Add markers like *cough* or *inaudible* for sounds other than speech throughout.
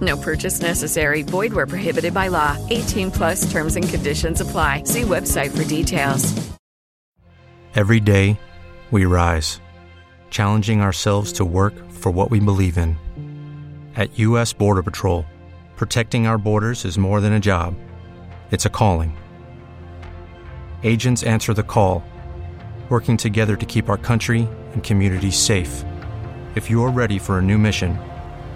No purchase necessary. Void where prohibited by law. 18 plus terms and conditions apply. See website for details. Every day, we rise, challenging ourselves to work for what we believe in. At U.S. Border Patrol, protecting our borders is more than a job, it's a calling. Agents answer the call, working together to keep our country and communities safe. If you're ready for a new mission,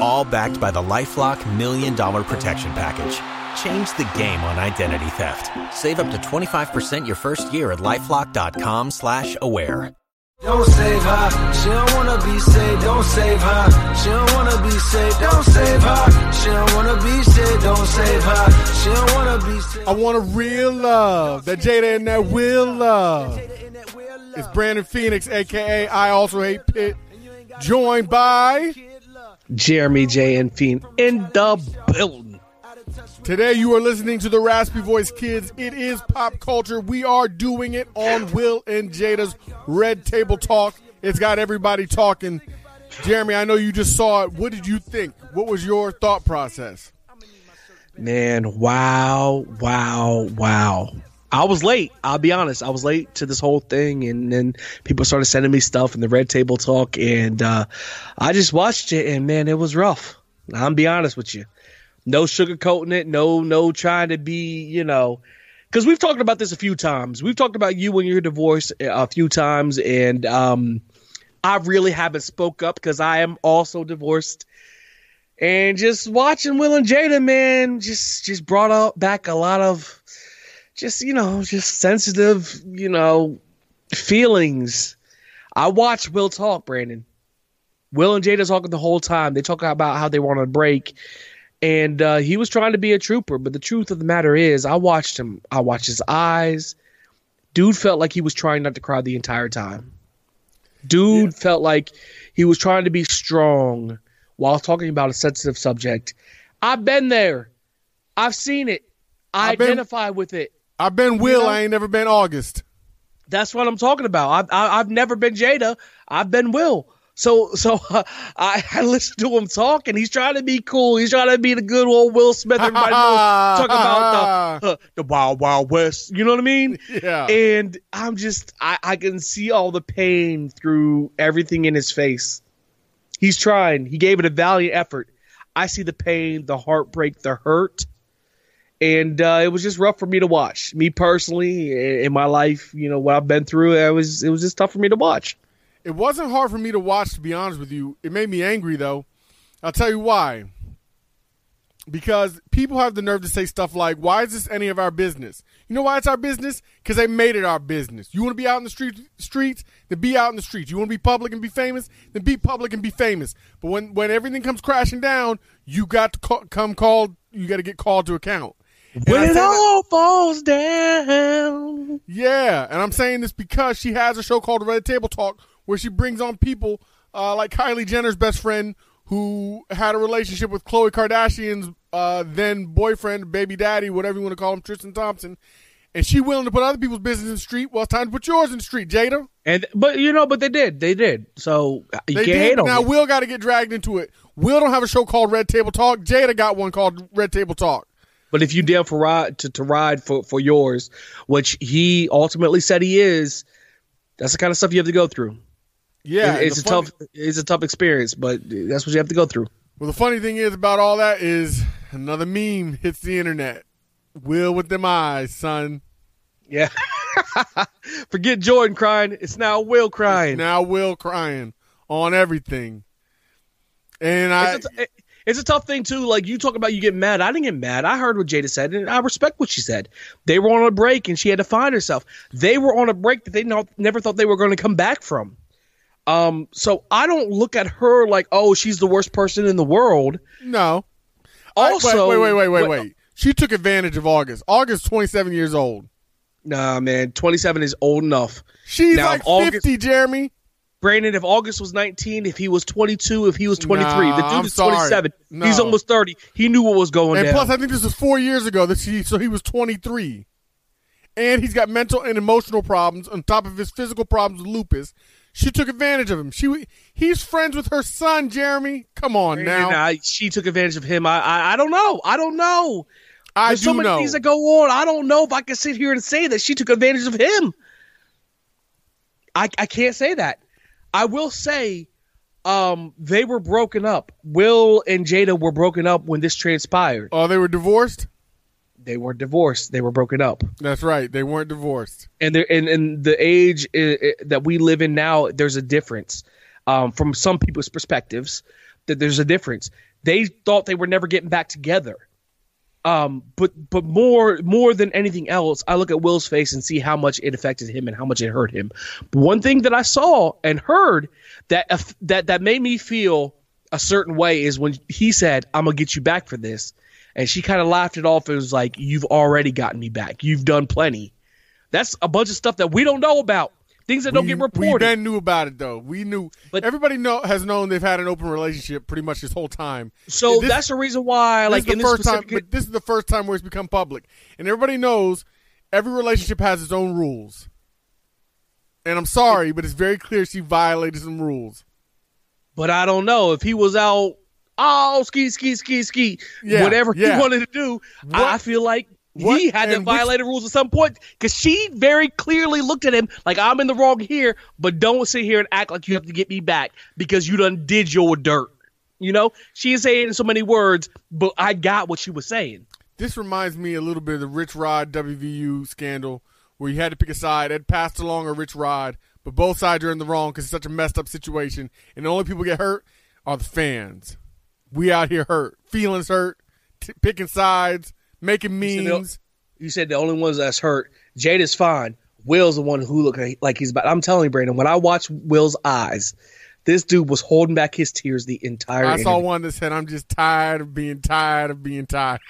All backed by the LifeLock Million Dollar Protection Package. Change the game on identity theft. Save up to 25% your first year at LifeLock.com slash aware. Don't save her, she don't wanna be saved, don't save her. She don't wanna be saved, don't save her. She don't wanna be saved, don't save her. She don't wanna be saved. I want a real love. That Jada and that will love. It's Brandon Phoenix, aka I also hate Pitt, joined by Jeremy J and Fiend in the building. Today you are listening to the Raspy Voice Kids. It is pop culture. We are doing it on Will and Jada's Red Table Talk. It's got everybody talking. Jeremy, I know you just saw it. What did you think? What was your thought process? Man, wow, wow, wow. I was late. I'll be honest. I was late to this whole thing, and then people started sending me stuff in the Red Table Talk, and uh, I just watched it, and man, it was rough. I'm be honest with you. No sugarcoating it. No, no trying to be, you know, because we've talked about this a few times. We've talked about you when you're divorced a few times, and um, I really haven't spoke up because I am also divorced. And just watching Will and Jada, man, just just brought up back a lot of just you know just sensitive you know feelings. I watched Will talk, Brandon. Will and Jada talking the whole time. They talk about how they want to break, and uh, he was trying to be a trooper. But the truth of the matter is, I watched him. I watched his eyes. Dude felt like he was trying not to cry the entire time. Dude yeah. felt like he was trying to be strong while talking about a sensitive subject. I've been there. I've seen it. I I've identify been, with it. I've been Will. You know? I ain't never been August. That's what I'm talking about. I've I, have never been Jada. I've been Will. So so uh, *laughs* I, I listen to him talk, and he's trying to be cool. He's trying to be the good old Will Smith. Everybody knows *laughs* talk about the uh, the Wild Wild West. You know what I mean? Yeah. And I'm just I, I can see all the pain through everything in his face. He's trying. He gave it a valiant effort. I see the pain, the heartbreak, the hurt and uh, it was just rough for me to watch. Me personally, in my life, you know what I've been through, it was it was just tough for me to watch. It wasn't hard for me to watch, to be honest with you. It made me angry though. I'll tell you why. Because people have the nerve to say stuff like, "Why is this any of our business?" You know why it's our business? Because they made it our business. You want to be out in the street, streets, then be out in the streets. You want to be public and be famous, then be public and be famous. But when when everything comes crashing down, you got to come called. You got to get called to account. When it all that, falls down. Yeah, and I'm saying this because she has a show called Red Table Talk where she brings on people uh, like Kylie Jenner's best friend who had a relationship with Khloe Kardashian's uh, then boyfriend, baby daddy, whatever you want to call him, Tristan Thompson. And she willing to put other people's business in the street. Well, it's time to put yours in the street, Jada. And but you know, but they did, they did. So you they can't did. hate on Now it. Will got to get dragged into it. Will don't have a show called Red Table Talk. Jada got one called Red Table Talk. But if you dare for ride to, to ride for, for yours, which he ultimately said he is, that's the kind of stuff you have to go through. Yeah, it, it's a funny, tough it's a tough experience, but that's what you have to go through. Well, the funny thing is about all that is another meme hits the internet. Will with them eyes, son. Yeah. *laughs* Forget Jordan crying. It's now Will crying. Now Will crying on everything. And I it's, a, it's a tough thing too. Like you talk about, you get mad. I didn't get mad. I heard what Jada said, and I respect what she said. They were on a break, and she had to find herself. They were on a break that they not, never thought they were going to come back from. Um, so I don't look at her like, oh, she's the worst person in the world. no. Also, wait, wait, wait, wait, wait, wait. She took advantage of August. August, twenty seven years old. Nah, man, twenty seven is old enough. She's Now, like August- fifty, Jeremy. Brandon, if August was 19, if he was 22, if he was 23, Nah, the dude I'm is sorry. 27. He's almost 30. He knew what was going And down. plus, I think this was four years ago. So he was twenty three, and he's got mental and emotional problems on top of his physical problems with lupus. She took advantage of him. She he's friends with her son, Jeremy. Come on Brandon, now. I, she took advantage of him. I, I, I don't know. I don't know. I There's do so many know. things that go on. I don't know if I can sit here and say that she took advantage of him. I, I can't say that. I will say um, they were broken up. Will and Jada were broken up when this transpired. oh, they were divorced. They weren't divorced. They were broken up. That's right. They weren't divorced. and there and, and the age that we live in now there's a difference um, from some people's perspectives that there's a difference they thought they were never getting back together um, but but more more than anything else i look at will's face and see how much it affected him and how much it hurt him. But one thing that i saw and heard that that that made me feel a certain way is when he said i'm gonna get you back for this. And she kind of laughed it off and was like you've already gotten me back. You've done plenty. That's a bunch of stuff that we don't know about. Things that don't we, get We reported. then knew about it though. We knew. But- everybody know has known they've had an open relationship pretty much this whole time. so This- that's the reason why, like the in this first time, but this is the first time where it's become public, and everybody knows every relationship has its own rules. And I'm sorry, but it's very clear she violated some rules. but I don't know if he was out. Oh, ski, ski, ski, ski. Yeah, Whatever yeah. he wanted to do, What- I feel like what- he had to violate the rules at some point because she very clearly looked at him like I'm in the wrong here, but don't sit here and act like you have to get me back because you done did your dirt. You know, she didn't say it in so many words, but I got what she was saying. This reminds me a little bit of the Rich Rod WVU scandal, where you had to pick a side. Ed passed along a Rich Rod, but both sides are in the wrong because it's such a messed up situation, and the only people get hurt are the fans. We out here hurt, feelings hurt, t- picking sides, making memes. You said the only ones that's hurt. Jade is fine. Will's the one who look like- he's about. I'm telling you, Brandon. When I watched Will's eyes, this dude was holding back his tears the entire. I saw one that said, "I'm just tired of being tired of being tired."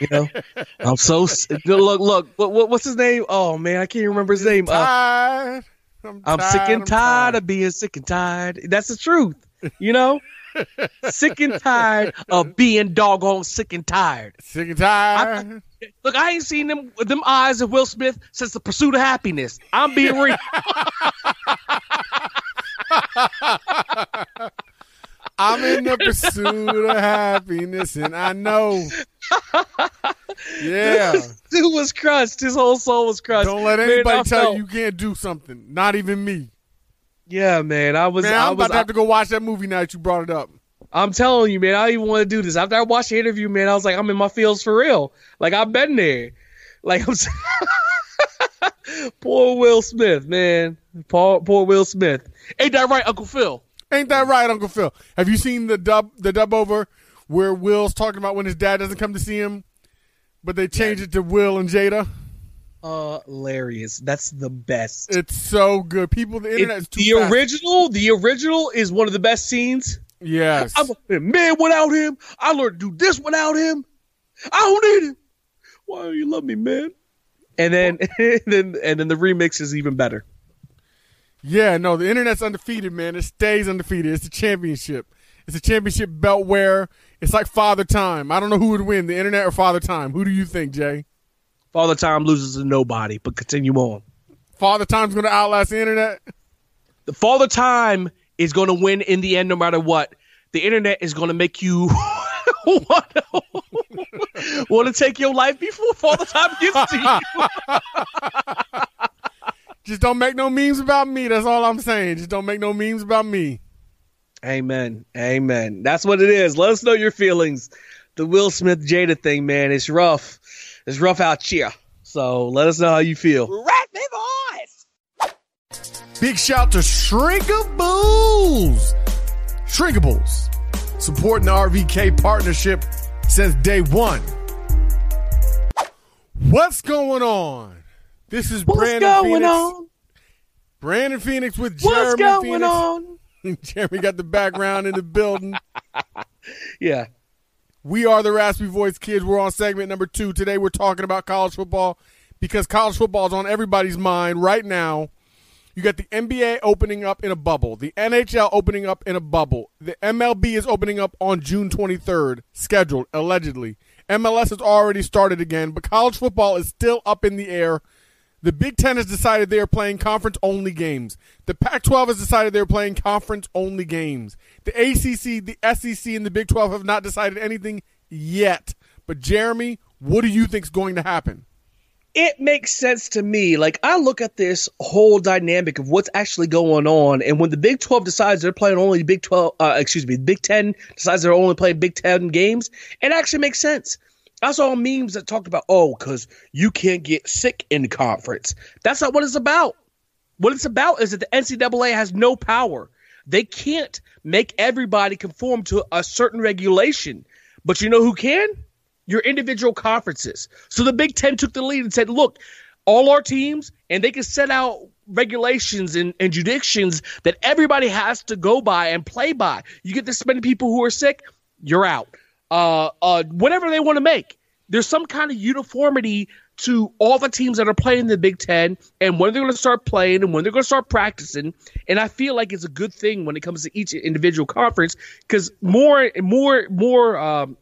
You know, *laughs* I'm so look. Look, what, what, what's his name? Oh man, I can't remember his name. Uh, I'm, I'm tired, sick and I'm tired of being sick and tired. That's the truth. You know, *laughs* sick and tired of being doggone sick and tired. sick and tired. Look, I ain't seen them them eyes of Will Smith since the pursuit of happiness. I'm being real. *laughs* I'm in the pursuit of happiness, and I know. *laughs* Yeah. Dude was crushed. His whole soul was crushed. Don't let anybody I tell felt- you you can't do something. Not even me. Yeah, man. I was. Man, I I'm was. about to have to go watch that movie now that you brought it up. I'm telling you, man. I don't even want to do this. After I watched the interview, man, I was like, I'm in my feels for real. Like I've been there. Like I'm. *laughs* poor Will Smith, man. Poor, poor Will Smith. Ain't that right, Uncle Phil? Ain't that right, Uncle Phil? Have you seen the dub the dub over where Will's talking about when his dad doesn't come to see him, but they changed it to Will and Jada? Hilarious. That's the best. It's so good. People, the internet is It- too the fast. original, the original is one of the best scenes. Yes. I'm a man without him. I learned to do this without him. I don't need him. Why do you love me, man? And then, *laughs* and then, and then the remix is even better. Yeah, no, the internet's undefeated, man. It stays undefeated. It's a championship. It's a championship belt where it's like Father Time. I don't know who would win, the internet or Father Time. Who do you think, Jay? Father Time loses to nobody, but continue on. Father Time's going to outlast the internet? The Father Time is going to win in the end, no matter what. The internet is going to make you want to, want to take your life before Father Time gets to you. *laughs* Just don't make no memes about me. That's all I'm saying. Just don't make no memes about me. Amen. Amen. That's what it is. Let us know your feelings. The Will Smith Jada thing, man, it's rough. It's rough out here. So let us know how you feel. Rat people! Big shout to Shrinkables. Shrinkables, supporting the RVK partnership since day one. What's going on? This is What's Brandon going Phoenix. on? Brandon Phoenix with Jeremy What's going Phoenix. on? *laughs* Jeremy got the background in the building. *laughs* Yeah. We are the Raspy Voice Kids. We're on segment number two. Today we're talking about college football because college football is on everybody's mind right now. You got the NBA opening up in a bubble, the NHL opening up in a bubble. The MLB is opening up on June 23rd, scheduled, allegedly. MLS has already started again, but college football is still up in the air. The Big Ten has decided they are playing conference only games. The Pac 12 has decided they're playing conference only games. The ACC, the SEC, and the Big 12 have not decided anything yet. But, Jeremy, what do you think is going to happen? it makes sense to me. Like I look at this whole dynamic of what's actually going on, and when the Big Twelve decides they're playing only Big Twelve, uh, excuse me, Big Ten decides they're only playing Big Ten games, it actually makes sense. I all memes that talked about, oh, because you can't get sick in conference. That's not what it's about. What it's about is that the NCAA has no power. They can't make everybody conform to a certain regulation. But you know who can? your individual conferences. So the Big Ten took the lead and said, look, all our teams, and they can set out regulations and, and that everybody has to go by and play by. You get this many people who are sick, you're out. Uh, uh, whatever they want to make. There's some kind of uniformity to all the teams that are playing the Big Ten and when they're going to start playing and when they're going to start practicing. And I feel like it's a good thing when it comes to each individual conference because more, more, more, um,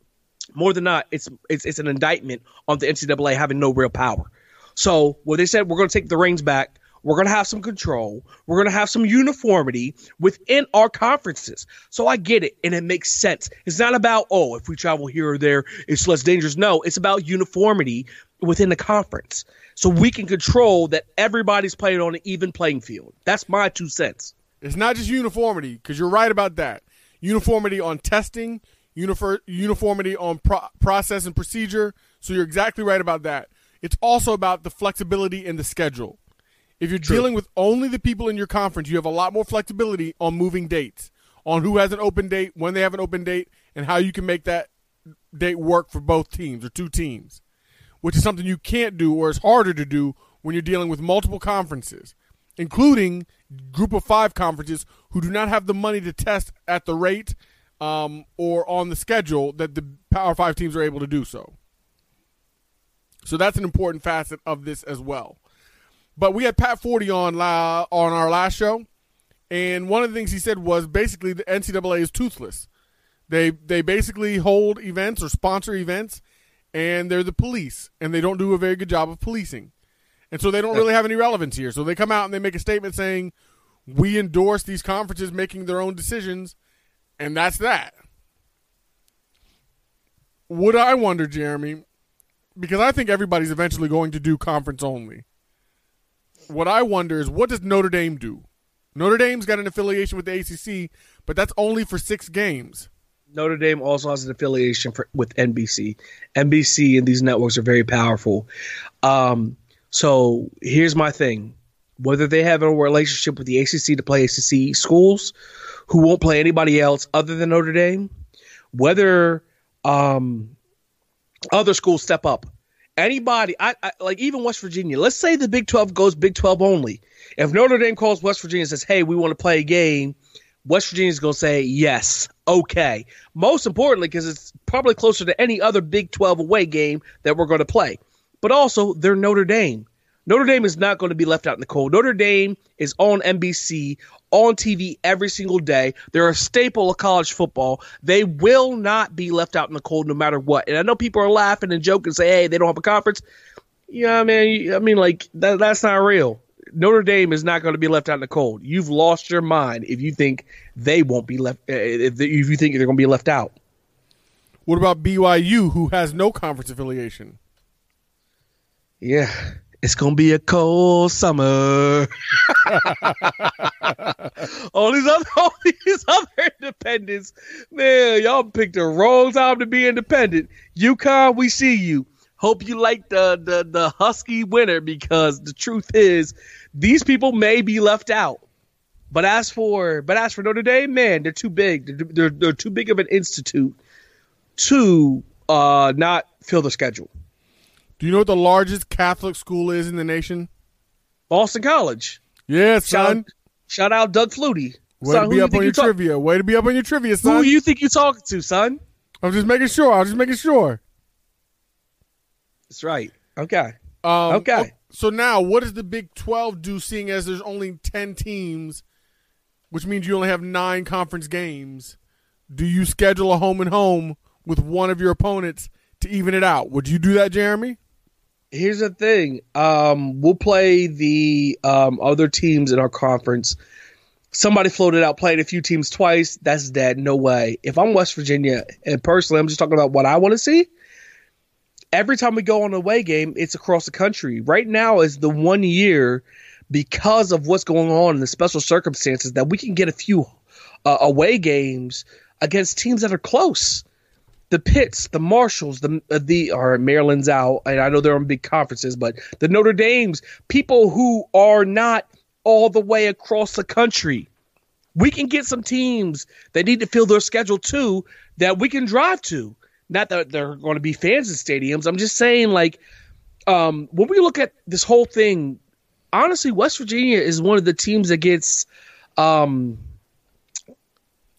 more than not, it's it's it's an indictment on the NCAA having no real power. So what they said, we're going to take the reins back. We're going to have some control. We're going to have some uniformity within our conferences. So I get it, and it makes sense. It's not about oh, if we travel here or there, it's less dangerous. No, it's about uniformity within the conference, so we can control that everybody's playing on an even playing field. That's my two cents. It's not just uniformity, because you're right about that. Uniformity on testing, unifor- uniformity on pro- process and procedure. So you're exactly right about that. It's also about the flexibility in the schedule. If you're True. dealing with only the people in your conference, you have a lot more flexibility on moving dates, on who has an open date, when they have an open date, and how you can make that date work for both teams or two teams, which is something you can't do or is harder to do when you're dealing with multiple conferences, including group of five conferences who do not have the money to test at the rate um, or on the schedule that the Power Five teams are able to do so. So that's an important facet of this as well. But we had Pat Forde on on our last show, and one of the things he said was basically the NCAA is toothless. They they basically hold events or sponsor events, and they're the police, and they don't do a very good job of policing, and so they don't really have any relevance here. So they come out and they make a statement saying, "We endorse these conferences making their own decisions." And that's that. Would I wonder, Jeremy, because I think everybody's eventually going to do conference only. What I wonder is what does Notre Dame do? Notre Dame's got an affiliation with the ACC, but that's only for six games. Notre Dame also has an affiliation for, with NBC. NBC and these networks are very powerful. Um, so here's my thing: whether they have a relationship with the ACC to play ACC schools, who won't play anybody else other than Notre Dame, whether um, other schools step up. Anybody, I, I like even West Virginia. Let's say the Big Twelve goes Big Twelve only. If Notre Dame calls West Virginia and says, "Hey, we want to play a game," West Virginia's going to say yes, okay. Most importantly, because it's probably closer to any other Big 12 away game that we're going to play. But also, they're Notre Dame. Notre Dame is not going to be left out in the cold. Notre Dame is on NBC, on TV every single day. They're a staple of college football. They will not be left out in the cold no matter what. And I know people are laughing and joking and say, hey, they don't have a conference. Yeah, man. I mean, like, that, that's not real. Notre Dame is not going to be left out in the cold. You've lost your mind if you think they won't be left. uh, If if you think they're going to be left out. What about BYU, who has no conference affiliation? Yeah, it's going to be a cold summer. *laughs* all these other, all these other independents, man, y'all picked the wrong time to be independent. UConn, we see you. Hope you like the the the Husky winner because the truth is, these people may be left out. But as for but as for Notre Dame, man, they're too big. They're they're, they're too big of an institute to uh, not fill the schedule. Do you know what the largest Catholic school is in the nation? Boston College. Yeah, Shout son. out, shout out Doug Flutie. Way Son, to who be you up think on your talk- trivia. Way to be up on your trivia, son. Who you think you're talking to, son? I'm just making sure. I was just making sure. That's right. Okay. Um, Okay. oh, So now, what does the Big 12 do, seeing as there's only 10 teams, which means you only have nine conference games? Do you schedule a home and home with one of your opponents to even it out? Would you do that, Jeremy? Here's the thing. Um, we'll play the um, other teams in our conference. Somebody floated out playing a few teams twice. That's dead. No way. If I'm West Virginia, and personally, I'm just talking about what I want to see. Every time we go on a away game, it's across the country. Right now is the one year because of what's going on in the special circumstances that we can get a few uh, away games against teams that are close the Pitts, the Marshalls, the uh, the or Maryland's out, and I know they're on big conferences, but the Notre Dames, people who are not all the way across the country. We can get some teams that need to fill their schedule too that we can drive to. Not that they're going to be fans in stadiums. I'm just saying, like, um, when we look at this whole thing, honestly, West Virginia is one of the teams that gets um,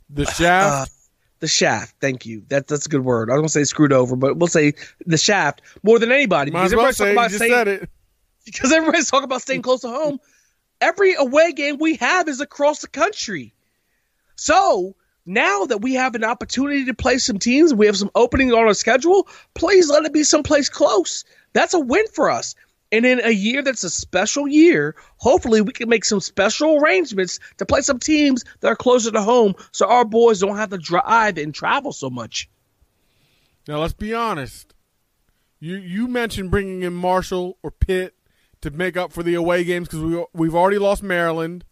The shaft. The shaft. Thank you. That, that's a good word. I don't want to say screwed over, but we'll say the shaft more than anybody. Might because everybody's say talking about staying- said it. because everybody's talking about staying close to home. Every away game we have is across the country. So now that we have an opportunity to play some teams, we have some openings on our schedule. Please let it be someplace close. That's a win for us. And in a year that's a special year, hopefully we can make some special arrangements to play some teams that are closer to home so our boys don't have to drive and travel so much. Now let's be honest. You you mentioned bringing in Marshall or Pitt to make up for the away games because we we've already lost Maryland.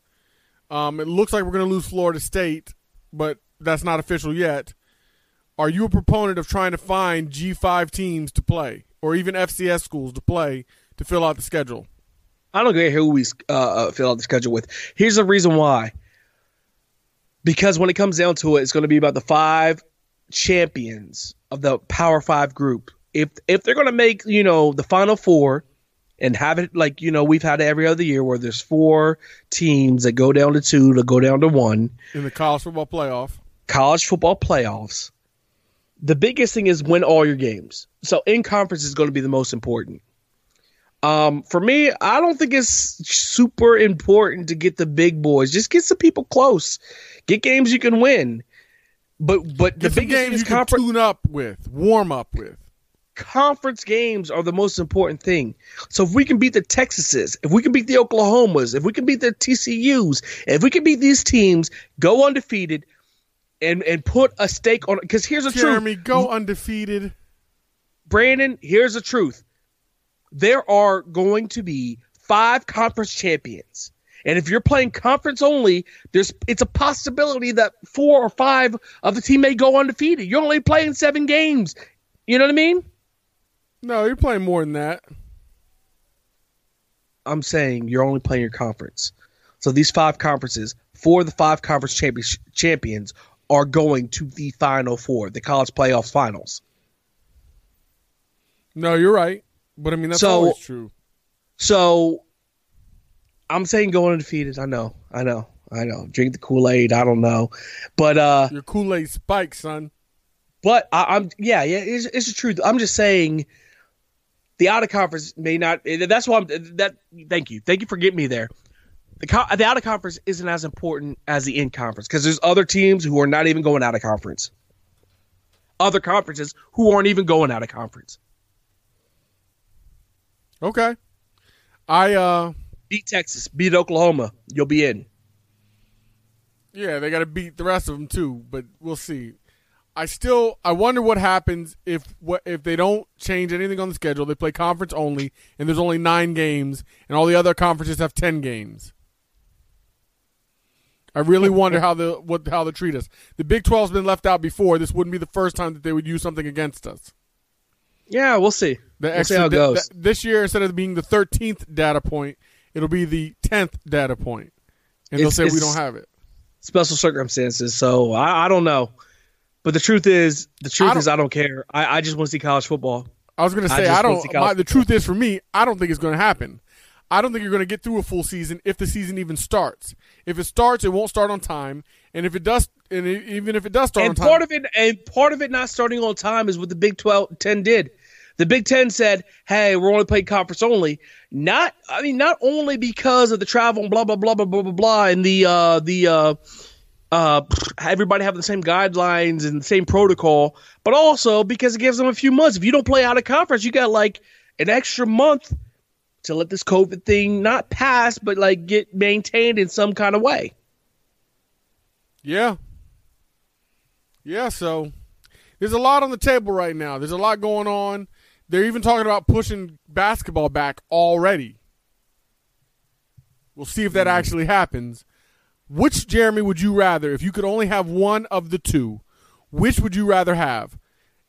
Um, it looks like we're going to lose Florida State, but that's not official yet. Are you a proponent of trying to find G five teams to play, or even FCS schools to play to fill out the schedule? I don't care who we uh, uh, fill out the schedule with. Here's the reason why. Because when it comes down to it, it's going to be about the five champions of the Power Five group. If if they're going to make you know the Final Four and have it like you know we've had it every other year where there's four teams that go down to two to go down to one in the college football playoff. college football playoffs. The biggest thing is win all your games. So in conference is going to be the most important. Um, for me, I don't think it's super important to get the big boys. Just get some people close. Get games you can win. But but the Get some biggest games you can tune up with, warm up with. conference games are the most important thing. So if we can beat the Texases, if we can beat the Oklahomas, if we can beat the TCUs, if we can beat these teams, go undefeated, and and put a stake on. Because here's the Jeremy, truth, go undefeated. Brandon. Here's the truth. There are going to be five conference champions. And if you're playing conference only, there's it's a possibility that four or five of the team may go undefeated. You're only playing seven games. You know what I mean? No, you're playing more than that. I'm saying you're only playing your conference. So these five conferences, four of the five conference champions, champions are going to the final four, the college playoffs finals. No, you're right. But I mean, that's So- always true. So I'm saying go undefeated. I know, I know, I know. Drink the Kool Aid. I don't know, but uh, Your Kool Aid spike, son. but I, I'm yeah, yeah. It's, it's the truth. I'm just saying the out of conference may not. That's why I'm that. Thank you, thank you for getting me there. The, co- the out of conference isn't as important as the in conference because there's other teams who are not even going out of conference. Other conferences who aren't even going out of conference. Okay. I uh Beat Texas, beat Oklahoma, you'll be in. yeah, they got to beat the rest of them too, but we'll see. I still I wonder what happens if what if they don't change anything on the schedule. They play conference only and there's only 9 games and all the other conferences have 10 games. I really wonder how the what how they treat us. The Big 12's been left out before. This wouldn't be the first time that they would use something against us. Yeah, we'll see. The we'll see how it goes. th- this year, instead of being the 13th data point, it'll be the 10th data point. and they'll It's- say we don't have it. special circumstances. So I, I don't know. But the truth is, the truth don't- is, I don't care. I, I just want to see college football. I was going to say I, want to see don't. My, the truth is, for me, I don't think it's going to happen. I don't think you're going to get through a full season if the season even starts. If it starts, it won't start on time, and if it does, and even if it does start and on time, part of it, and part of it not starting on time is what the Big 12, 10 did. The Big Ten said, "Hey, we're only playing conference only." Not, I mean, not only because of the travel and blah blah blah blah blah blah blah, and the uh, the uh, uh, everybody having the same guidelines and the same protocol, but also because it gives them a few months. If you don't play out of conference, you got like an extra month to let this COVID thing not pass, but like get maintained in some kind of way. Yeah. Yeah, so there's a lot on the table right now. There's a lot going on. They're even talking about pushing basketball back already. We'll see if that hmm. actually happens. Which Jeremy would you rather if you could only have one of the two? Which would you rather have?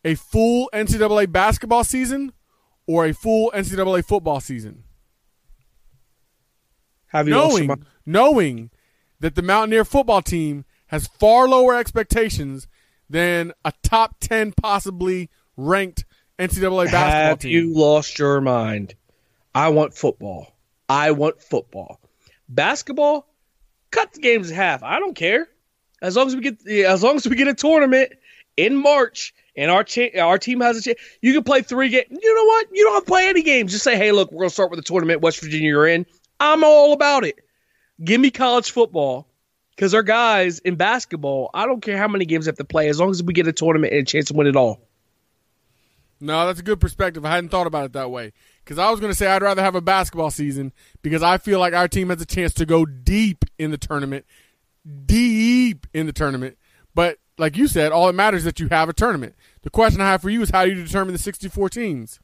A full NCAA basketball season or a full NCAA football season? Have you knowing knowing that the Mountaineer football team has far lower expectations than a top ten possibly ranked NCAA basketball Have team. you lost your mind? I want football. I want football. Basketball, cut the games in half. I don't care. As long as we get as long as we get a tournament in March and our cha- our team has a chance, you can play three games. You know what? You don't have to play any games. Just say, hey, look, we're gonna start with the tournament. West Virginia, you're in. I'm all about it. Give me college football. Because our guys in basketball, I don't care how many games they have to play, as long as we get a tournament and a chance to win it all. No, that's a good perspective. I hadn't thought about it that way. Because I was going to say I'd rather have a basketball season because I feel like our team has a chance to go deep in the tournament, deep in the tournament. But like you said, all that matters is that you have a tournament. The question I have for you is how do you determine the 64 teams?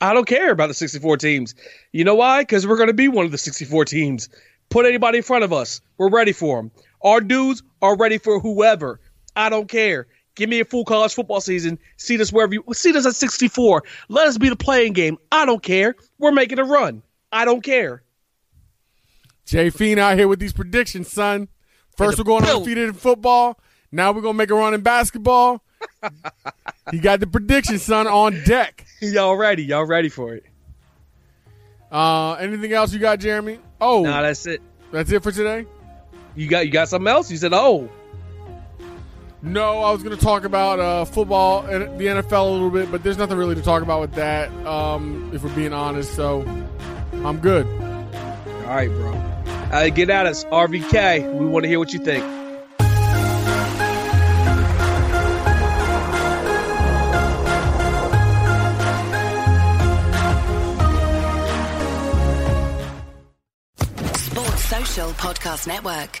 I don't care about the 64 teams. You know why? Because we're going to be one of the 64 teams. Put anybody in front of us. We're ready for them. Our dudes are ready for whoever. I don't care. Give me a full college football season. See us wherever you see us at 64. Let us be the playing game. I don't care. We're making a run. I don't care. Jay Fiend out here with these predictions, son. First, we're going undefeated in football. Now we're going to make a run in basketball. *laughs* he got the prediction, son, on deck. Y'all ready? Y'all ready for it? Uh, anything else you got, Jeremy? Oh, Nah, that's it. that's it for today? You got you got something else? You said, oh, No, I was going to talk about uh, football and the NFL a little bit, but there's nothing really to talk about with that, um, if we're being honest. So I'm good. all right, bro. Uh, get at us, RVK. We want to hear what you think. Sports Social Podcast Network.